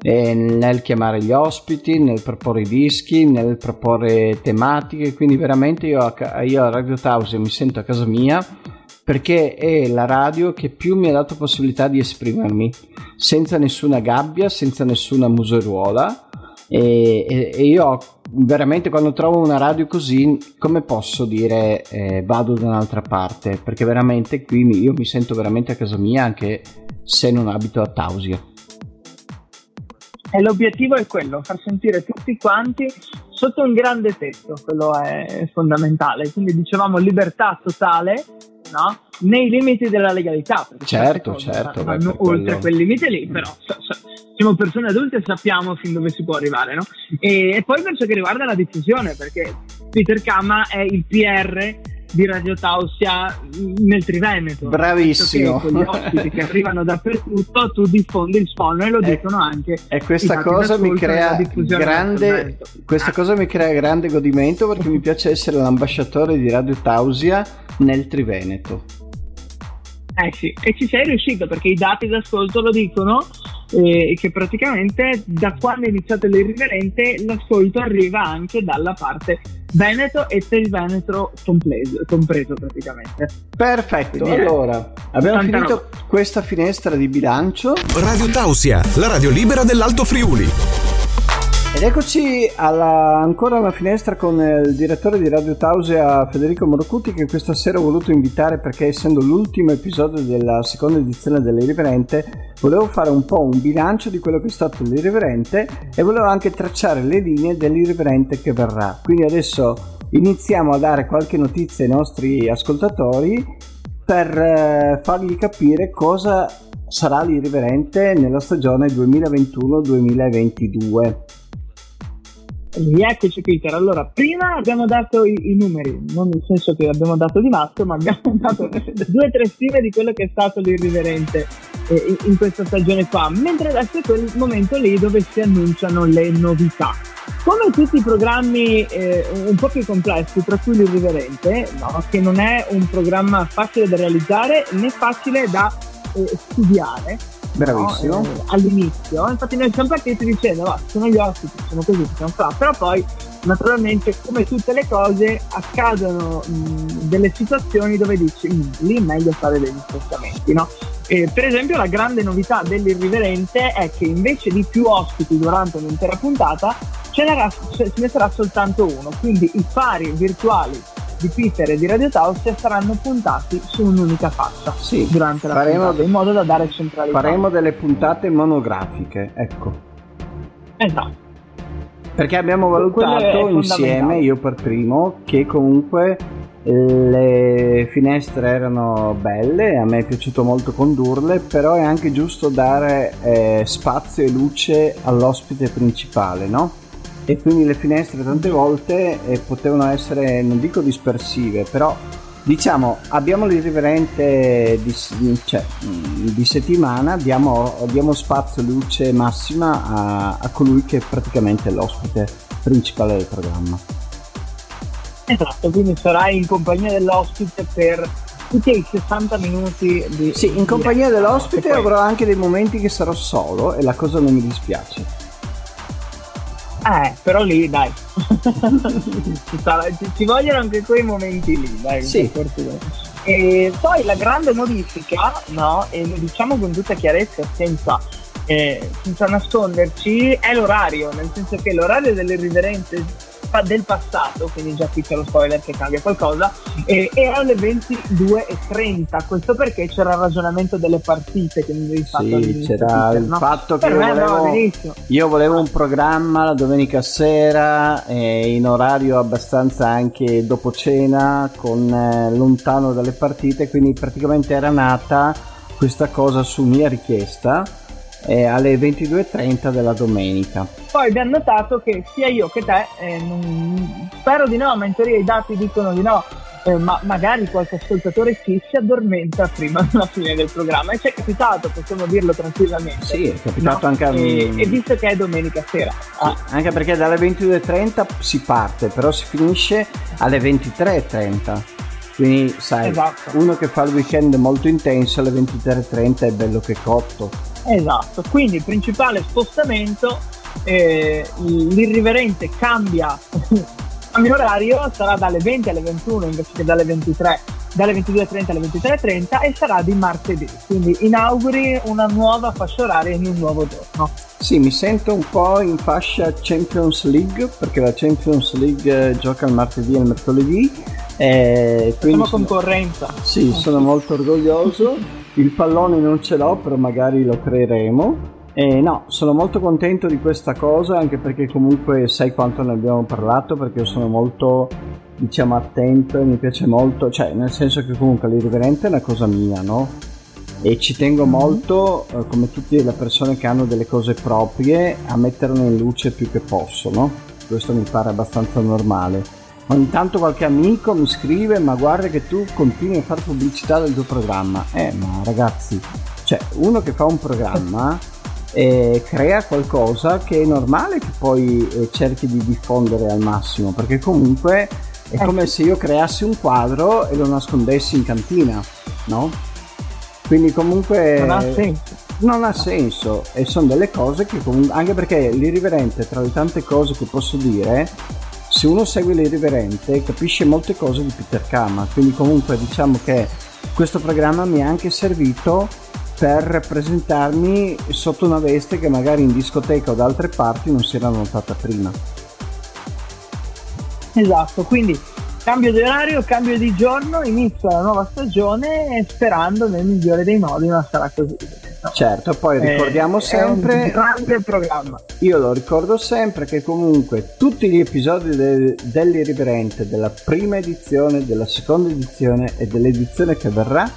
eh, nel chiamare gli ospiti, nel proporre i dischi, nel proporre tematiche, quindi veramente io a, io a Radio Tausia mi sento a casa mia perché è la radio che più mi ha dato possibilità di esprimermi senza nessuna gabbia, senza nessuna museruola. E, e, e io ho veramente quando trovo una radio così, come posso dire eh, vado da un'altra parte? Perché veramente qui mi, io mi sento veramente a casa mia anche se non abito a Tausia. E l'obiettivo è quello, far sentire tutti quanti sotto un grande tetto, quello è fondamentale. Quindi dicevamo libertà totale, no? Nei limiti della legalità. Certo, certo. Vanno beh, oltre quello... quel limite lì, però so, so, siamo persone adulte e sappiamo fin dove si può arrivare, no? E, e poi per ciò che riguarda la diffusione, perché Peter Kama è il PR di Radio Tausia nel Triveneto. Bravissimo. Con gli ospiti che arrivano dappertutto, tu diffondi il suono e lo e, dicono anche. E questa cosa mi crea grande questa cosa mi crea grande godimento perché mi piace essere l'ambasciatore di Radio Tausia nel Triveneto. Eh sì, e ci sei riuscito perché i dati d'ascolto lo dicono eh, che praticamente da quando è iniziato l'irriverente l'ascolto arriva anche dalla parte Veneto e per il Veneto compreso, compreso praticamente. Perfetto, Quindi allora abbiamo finito no. questa finestra di bilancio. Radio Tausia, la radio libera dell'Alto Friuli. Ed eccoci alla, ancora una finestra con il direttore di Radio Tausia Federico Morocuti che questa sera ho voluto invitare perché essendo l'ultimo episodio della seconda edizione dell'Irriverente volevo fare un po' un bilancio di quello che è stato l'Irriverente e volevo anche tracciare le linee dell'Irriverente che verrà. Quindi adesso iniziamo a dare qualche notizia ai nostri ascoltatori per eh, fargli capire cosa sarà l'Irriverente nella stagione 2021-2022. Rieccoci Peter, allora prima abbiamo dato i, i, numeri, non nel senso che abbiamo dato di matto, ma abbiamo dato due o tre stime di quello che è stato l'irriverente eh, in, questa stagione qua, mentre adesso è quel momento lì dove si annunciano le novità. Come tutti i programmi eh, un po' più complessi, tra cui l'irriverente, no? che non è un programma facile da realizzare né facile da eh, studiare, Bravissimo. No? Eh, all'inizio, infatti noi siamo partiti dicendo, va, sono gli ospiti, sono così, possiamo fare, però poi naturalmente come tutte le cose accadono mh, delle situazioni dove dici, mh, lì è meglio fare degli spostamenti, no? Eh, per esempio la grande novità dell'irriverente è che invece di più ospiti durante un'intera puntata ce ne sarà soltanto uno, quindi i pari virtuali di Peter e di Radio Tausia saranno puntati su un'unica faccia sì, durante la faremo, puntata, in modo da dare centralità. Faremo delle puntate monografiche, ecco. Esatto. Perché abbiamo valutato insieme, io per primo, che comunque le finestre erano belle, a me è piaciuto molto condurle, però è anche giusto dare eh, spazio e luce all'ospite principale, no? E quindi le finestre tante volte eh, potevano essere, non dico dispersive, però diciamo abbiamo l'irriverente di, cioè, mm, di settimana, diamo, diamo, spazio, luce massima a, a colui che è praticamente l'ospite principale del programma. Esatto, quindi sarai in compagnia dell'ospite per tutti i 60 minuti di... Sì, in compagnia dell'ospite avrò anche dei momenti che sarò solo e la cosa non mi dispiace. Eh, però lì dai. ci, sarà, ci, ci, vogliono anche quei momenti lì, dai. Sì. E poi la grande modifica, no, e lo diciamo con tutta chiarezza, senza, eh, senza nasconderci, è l'orario, nel senso che l'orario dell'irriverente del passato, quindi già qui c'è lo spoiler che cambia qualcosa, e erano le 22.30, questo perché c'era il ragionamento delle partite che mi avevi fatto Sì, c'era il no? fatto che io volevo, io volevo, un programma la domenica sera eh, in orario abbastanza anche dopo cena, con eh, lontano dalle partite, quindi praticamente era nata questa cosa su mia richiesta eh, alle 22.30 della domenica. Poi abbiamo notato che sia io che te, eh, non, spero di no, ma in teoria i dati dicono di no, eh, ma magari qualche ascoltatore sì si addormenta prima della fine del programma e ci è capitato, possiamo dirlo tranquillamente. Sì, è capitato no? anche a me. E, visto che è domenica sera. Ah. anche perché dalle 22.30 si parte, però si finisce alle 23.30. Quindi sai, esatto. uno che fa il weekend molto intenso alle 23.30 è bello che cotto. Esatto, quindi il principale spostamento, eh, l'irriverente cambia, cambia orario, sarà dalle 20 alle 21 invece che dalle 23 dalle 22.30 alle 23.30 e sarà di martedì, quindi inauguri una nuova fascia oraria in un nuovo giorno. Sì, mi sento un po' in fascia Champions League perché la Champions League eh, gioca il martedì e il mercoledì. Eh, Siamo concorrenza. Sì, sono molto orgoglioso. Il pallone non ce l'ho, però magari lo creeremo. Eh, no, sono molto contento di questa cosa anche perché comunque sai quanto ne abbiamo parlato perché io sono molto diciamo attento e mi piace molto, cioè nel senso che comunque l'irriverente è una cosa mia, no? E ci tengo mhm. molto, eh, come tutte le persone che hanno delle cose proprie, a metterle in luce più che posso, no? Questo mi pare abbastanza normale. Ogni tanto qualche amico mi scrive, ma guarda che tu continui a fare pubblicità del tuo programma. Eh, ma ragazzi, cioè uno che fa un programma eh, crea qualcosa che è normale che poi eh, cerchi di diffondere al massimo, perché comunque è eh. come se io creassi un quadro e lo nascondessi in cantina, no? Quindi comunque... Non ha senso. Non ha senso e sono delle cose che comunque... Anche perché l'irriverente, tra le tante cose che posso dire, se uno segue l'irriverente capisce molte cose di Peter Kama. Quindi comunque diciamo che questo programma mi ha anche servito per presentarmi sotto una veste che magari in discoteca o da altre parti non si era notata prima. Esatto, quindi cambio di orario, cambio di giorno, inizia la nuova stagione sperando nel migliore dei modi non sarà così. No. Certo, poi eh, ricordiamo è, sempre. Grande programma. Io lo ricordo sempre che comunque tutti gli episodi de, dell'Irriverente, della prima edizione, della seconda edizione e dell'edizione che verrà,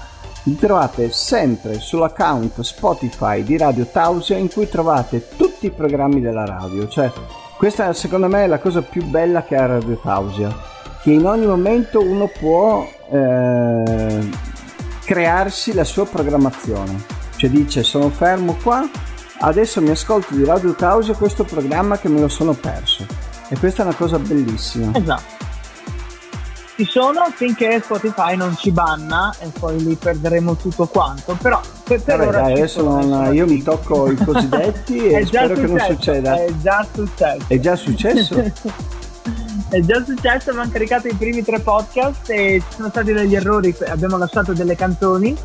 li trovate sempre sull'account Spotify di Radio Tausia in cui trovate tutti i programmi della radio. Cioè, questa secondo me è la cosa più bella che ha Radio Tausia, che in ogni momento uno può eh, crearsi la sua programmazione. Cioè dice sono fermo qua, adesso mi ascolto di Radio Tausia questo programma che me lo sono perso. E questa è una cosa bellissima. Esatto ci sono finché Spotify non ci banna e poi lì perderemo tutto quanto però per, per Vabbè, ora dai, adesso non, io mi tocco i cosiddetti e spero successo, che non succeda è già successo è già successo? è già successo abbiamo caricato i primi tre podcast e ci sono stati degli errori abbiamo lasciato delle canzoni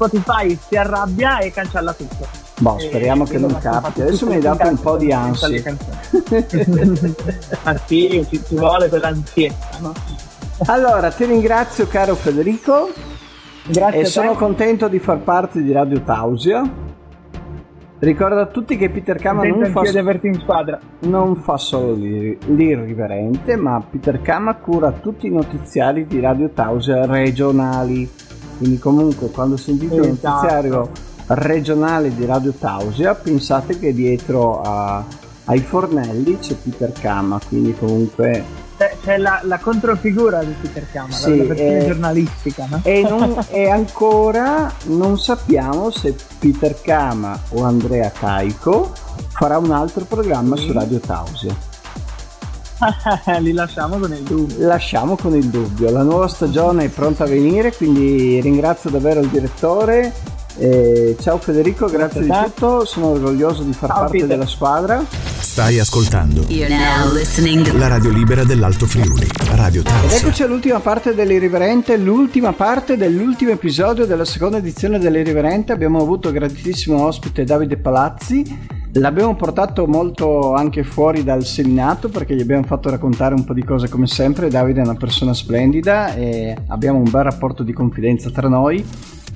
Spotify si arrabbia e cancella tutto Boh, speriamo che non capiti. Adesso mi hai dato un po' di ansia. ah sì, ci, ci vuole quell'ansietta, no? Allora, ti ringrazio caro Federico. Grazie. E sono contento di far parte di Radio Tausia. Ricordo a tutti che Peter Kama non fa, non fa, solo l'irriverente, ma Peter Kama cura tutti i notiziari di Radio Tausia regionali. Quindi comunque quando sentite esatto. un notiziario regionale di Radio Tausia pensate che dietro a, ai fornelli c'è Peter Kama, quindi comunque c'è, la, la, controfigura di Peter Kama, sì, la versione giornalistica. No? E, non, e, ancora non sappiamo se Peter Kama o Andrea Caico farà un altro programma sì. su Radio Tausia. Li lasciamo con il dubbio. Lasciamo con il dubbio. La nuova stagione è pronta a venire, quindi ringrazio davvero il direttore eh, ciao Federico, grazie di tutto, sono orgoglioso di far ciao, parte Peter. della squadra. Stai ascoltando la radio libera dell'Alto Friuli, Radio Tausia. Ed eccoci all'ultima parte dell'Irriverente, l'ultima parte dell'ultimo episodio della seconda edizione dell'Irriverente. Abbiamo avuto gratissimo ospite Davide Palazzi. L'abbiamo portato molto anche fuori dal Seminato perché gli abbiamo fatto raccontare un po' di cose come sempre. Davide è una persona splendida e abbiamo un bel rapporto di confidenza tra noi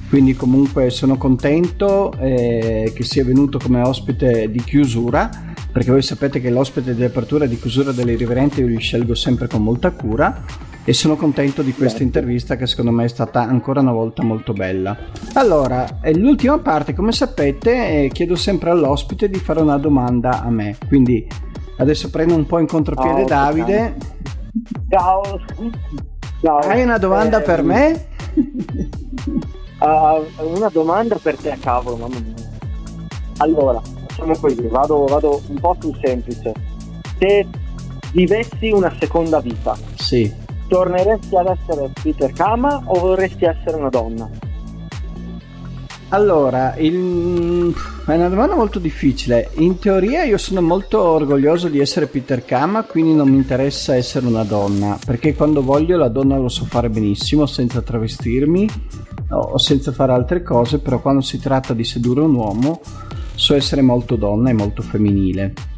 quindi comunque sono contento eh, che sia venuto come ospite di chiusura perché voi sapete che l'ospite di apertura e di chiusura delle riverenti io li scelgo sempre con molta cura e sono contento di questa certo. intervista che secondo me è stata ancora una volta molto bella. Allora, l'ultima parte, come sapete, eh, chiedo sempre all'ospite di fare una domanda a me, quindi adesso prendo un po' in contropiede oh, Davide. Ciao. Ciao. Hai una domanda eh, per me? Uh, una domanda per te, cavolo, mamma mia. Allora, facciamo così, vado, vado un po' più semplice. Se vivessi una seconda vita, sì. Torneresti ad essere Peter Kama o vorresti essere una donna? Allora, il È una domanda molto difficile. In teoria io sono molto orgoglioso di essere Peter Kama, quindi non mi interessa essere una donna, perché quando voglio la donna lo so fare benissimo senza travestirmi o senza fare altre cose, però quando si tratta di sedurre un uomo so essere molto donna e molto femminile.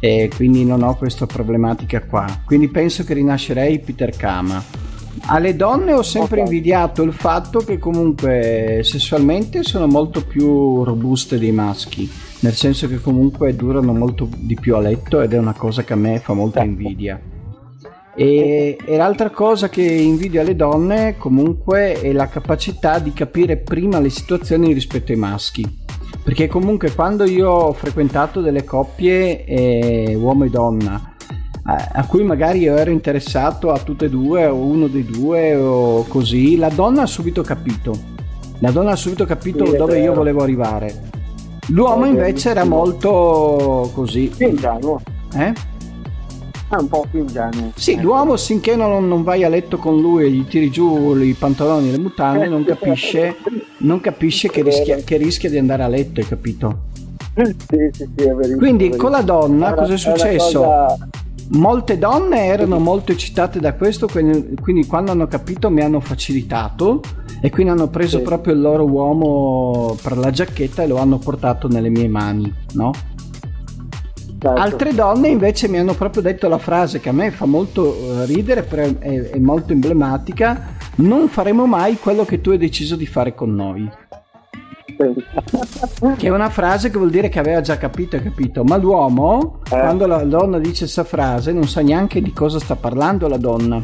E quindi non ho questa problematica qua. Quindi penso che rinascerei Peter Kama. Alle donne ho sempre okay. invidiato il fatto che comunque sessualmente sono molto più robuste dei maschi, nel senso che comunque durano molto di più a letto ed è una cosa che a me fa molta certo. invidia. E, e, l'altra cosa che invidio alle donne comunque è la capacità di capire prima le situazioni rispetto ai maschi. Perché comunque quando io ho frequentato delle coppie eh, uomo e donna a cui magari io ero interessato a tutte e due o uno dei due o così, la donna ha subito capito. La donna ha subito capito sì, dove io volevo arrivare. L'uomo invece era molto così. Ingenuo. Eh? È un po' più ingenuo. Sì, ecco. l'uomo finché non, non, vai a letto con lui e gli tiri giù i pantaloni e le mutande, non capisce, non capisce che, rischia, che rischia di andare a letto, hai capito? Sì, sì, sì, è verissimo. Quindi con la donna cosa è successo? Cosa molte donne erano molto eccitate da questo, quindi, quindi, quando hanno capito mi hanno facilitato e quindi hanno preso sì. proprio il loro uomo per la giacchetta e lo hanno portato nelle mie mani, no? Certo. Altre donne invece mi hanno proprio detto la frase che a me fa molto eh, ridere, è, è molto emblematica, non faremo mai quello che tu hai deciso di fare con noi che è una frase che vuol dire che aveva già capito e capito ma l'uomo eh. quando la donna dice questa frase non sa neanche di cosa sta parlando la donna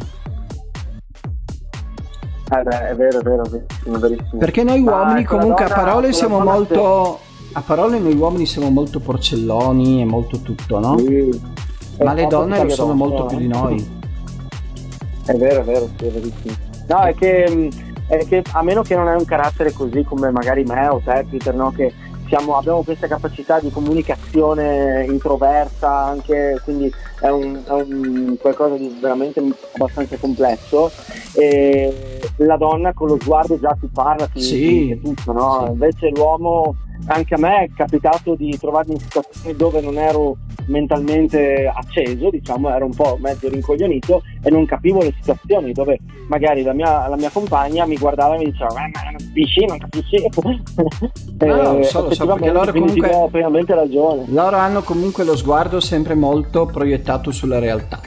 eh beh, è vero, è vero, verissimo, verissimo. Perché noi uomini ah, comunque donna, a parole siamo molto... A parole noi uomini siamo molto porcelloni e molto tutto, no? Sì. Ma le donne lo sono molto più di noi. È vero, è vero, sì, è verissimo. No, è che è che a meno che non hai un carattere così come magari me o te Peter, no? che siamo, abbiamo questa capacità di comunicazione introversa anche, quindi è un, è un qualcosa di veramente abbastanza complesso. E la donna con lo sguardo già ti parla, ti sì. dice tutto, no? Sì. Invece l'uomo, anche a me è capitato di trovarmi in situazioni dove non ero mentalmente acceso, diciamo, ero un po' mezzo rincoglionito e non capivo le situazioni dove magari la mia, la mia compagna mi guardava e mi diceva ma non capisci, non capisci no, no, so, so, perché loro comunque pienamente ragione loro hanno comunque lo sguardo sempre molto proiettato sulla realtà.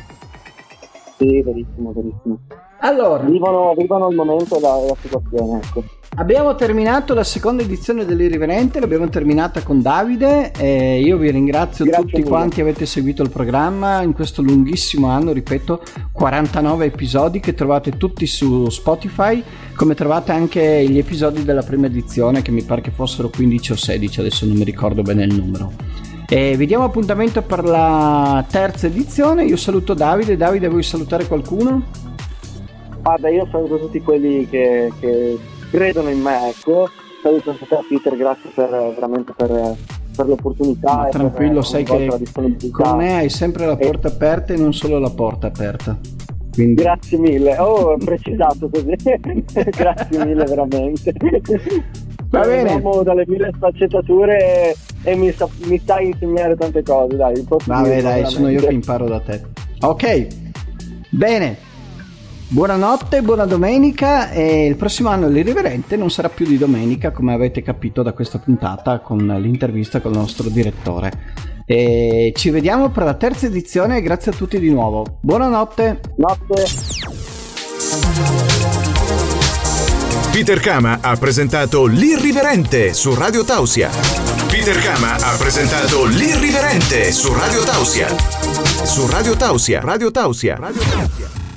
Sì, verissimo, verissimo. Allora. Vivono, vivono il momento e la, la situazione ecco Abbiamo terminato la seconda edizione dell'Irriverente, l'abbiamo terminata con Davide e io vi ringrazio Grazie tutti mille. quanti avete seguito il programma in questo lunghissimo anno, ripeto, 49 episodi che trovate tutti su Spotify, come trovate anche gli episodi della prima edizione che mi pare che fossero 15 o 16, adesso non mi ricordo bene il numero. E vi diamo appuntamento per la terza edizione, io saluto Davide, Davide vuoi salutare qualcuno? Guarda, io saluto tutti quelli che, che credono in me, ecco. Saluto anche te Peter, grazie per, veramente per, per l'opportunità. Ma tranquillo, sai che con me hai sempre la porta e... aperta e non solo la porta aperta. Quindi... Grazie mille, oh, precisato così. grazie mille veramente. Va bene. Andiamo dalle mille sfaccettature e mi, sta, mi stai insegnare tante cose, dai. Vabbè, dai, sono io che imparo da te. Ok, bene. Buonanotte, buona domenica e il prossimo anno l'irriverente non sarà più di domenica come avete capito da questa puntata con l'intervista con il nostro direttore. E ci vediamo per la terza edizione e grazie a tutti di nuovo. Buonanotte. Notte. Peter Kama ha presentato L'Irriverente su Radio Tausia. Peter Kama ha presentato L'Irriverente su Radio Tausia. Su Radio Tausia. Radio Tausia. Radio Tausia.